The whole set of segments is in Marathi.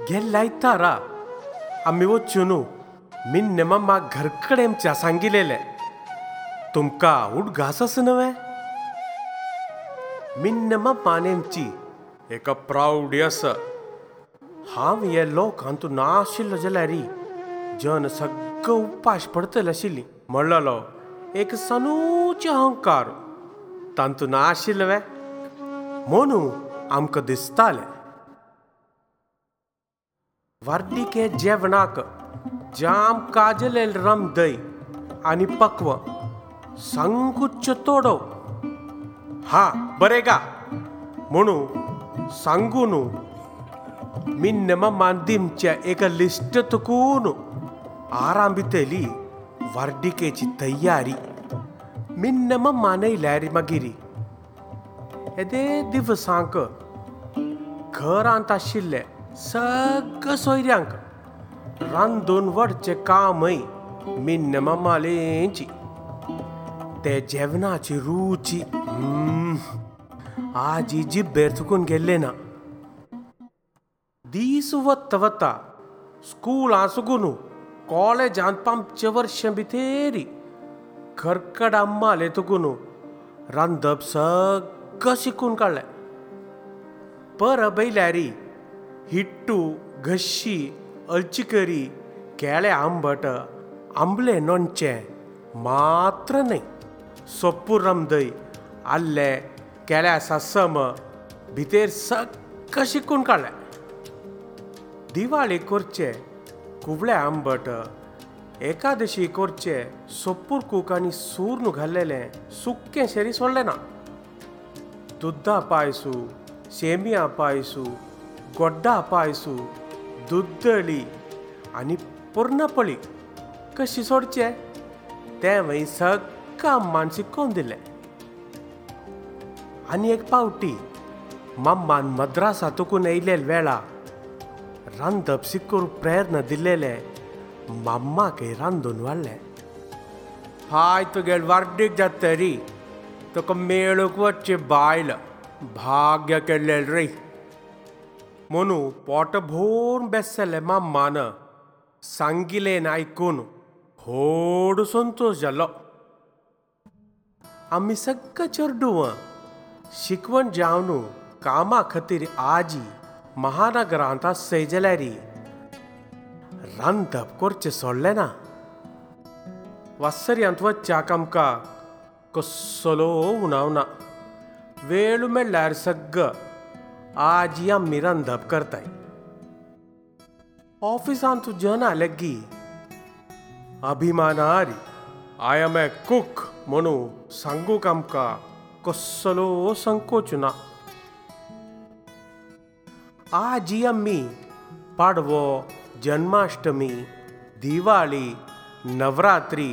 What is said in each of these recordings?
గెల్లైతారా అమ్మివచ్చును మిన్నెమ घरकडे आमच्या सांगिलेले. तुमका आऊट घासस नव्हे? मी नेमा पानेमची एका प्राऊडी आसा हांव हे ना नाशिल्लो जाल्यार जन सगळं उपाश पडतले आशिल्ली म्हणलो एक सनूचे अहंकार. तांतूं नाशिल्ले म्हणू आमकां दिसतालें. वार्तिके जेवणाक जाम काजलेल रम दय आनी पक्व सांगूच तोडो. हा बरे गा. म्हणू सांगू न्हू मिन्न मम्मान दिमच्या एका लिस्ट तुकून आराम वार्डिकेची तयारी. मिन्न मम्मान येयल्यार मागिरी. येदे दिवसांक घरांत आशिल्ले सगळं सोयऱ्यांक. रांदून व्हरचें कामय मिन्न मम्मालेंची ते जेवणाची रुची आजी जिब्बेर चुकून गेल्ले ना. दीस वत्ता वता स्कूलां सुकून कॉलेजांत पांचशे वर्षां भितेरी खरकड अम्माले तुकून रांदप सगळं शिकून काडलें परब येयल्यारी हिट्टू घशी अळचिकरी केळे आंबट आंबले नोणचें मात्र न्हय सोप्पू रमदय आल्ले केळ्या सासम भितर सगळं शिकून काडलें दिवाळी करचे कुबळे आंबट एकादशी करचे सोप्पूर कूक आनी सूर्ण घाल्लेलें सुक्कें शेरी सोडलें ना दुद्दा पायसू सेमिया पायसू गोड्डा पायसू दुद्दळी आनी पुर्णपळी. कशी सोडचे मागीर सगळं अम्मान शिकोवन दिलें? आनी एक पावटी मम्मान मद्रासातून येयलेले वेळा रांदप शिकूर प्रेरणा दिलेले मम्माकय रांदून वाडलें हाय तुगेल वाड्डीक जातरी तुका मेळूक वच्चे बायल भाग्य केल्लें रे. म्हणू पोट भोरून बेसले मम्मान सांगिलें आयकून व्हड संतोश जालो आमी सगळं चेडूं शिकवण जावन कामा खातीर आजी महानगरांत आसय जाल्यार रांदप करचें सोडलें ना वासर्यांत वच्चाक आमकां कसलो उणाव ना वेळ मेळ्ळ्यार सगळं आजी आमी रांदप करताय ऑफिसांत जन लेगी। अभिमानारी आय एम ए कूक म्हणू सांगूक आमकां कसलो संकोच ना। आजी आमी पाडवो जन्माष्टमी दिवाळी नवरात्री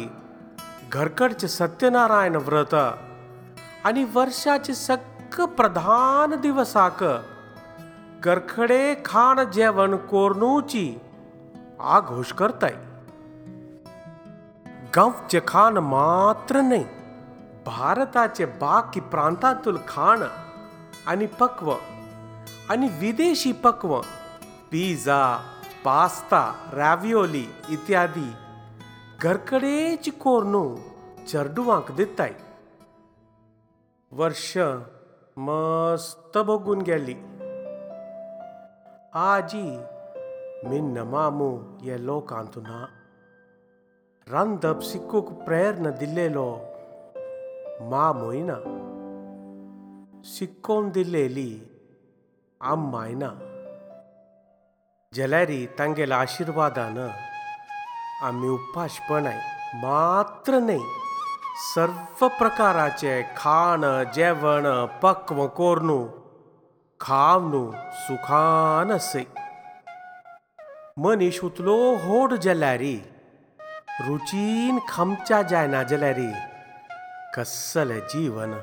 घरकडचे सत्यनारायण व्रत आनी वर्षाचे सगळं प्रधान दिवसाक। घरखडे खाण जेवण कोरनूची. आघोश करताय. गावचे खाण मात्र न्हय भारताचे बाकी प्रांतांतूल खाण आनी पक्व आनी विदेशी पक्व पिझ्झा पास्ता रॅव्हिओली इत्यादी घरकडेची कोरणू चरडुवांक दिताय. वर्ष मस्त बघून गेली. आजी मिन्न मामू हे लोकांतू ना रांदप शिकूक प्रेरणा दिल्लेलो मामूय ना शिकोवन दिलेली आम्माय ना जाल्यारी तांगेल्या आशिर्वादान आमी उपाशपणाय मात्र न्हय सर्व प्रकाराचे खाण जेवण पक्व कोरनू खावनू सुखान असय मनीस उतलो होड जाल्यारी रुचीन खमच्या जायना जाल्यारी कसल जीवन।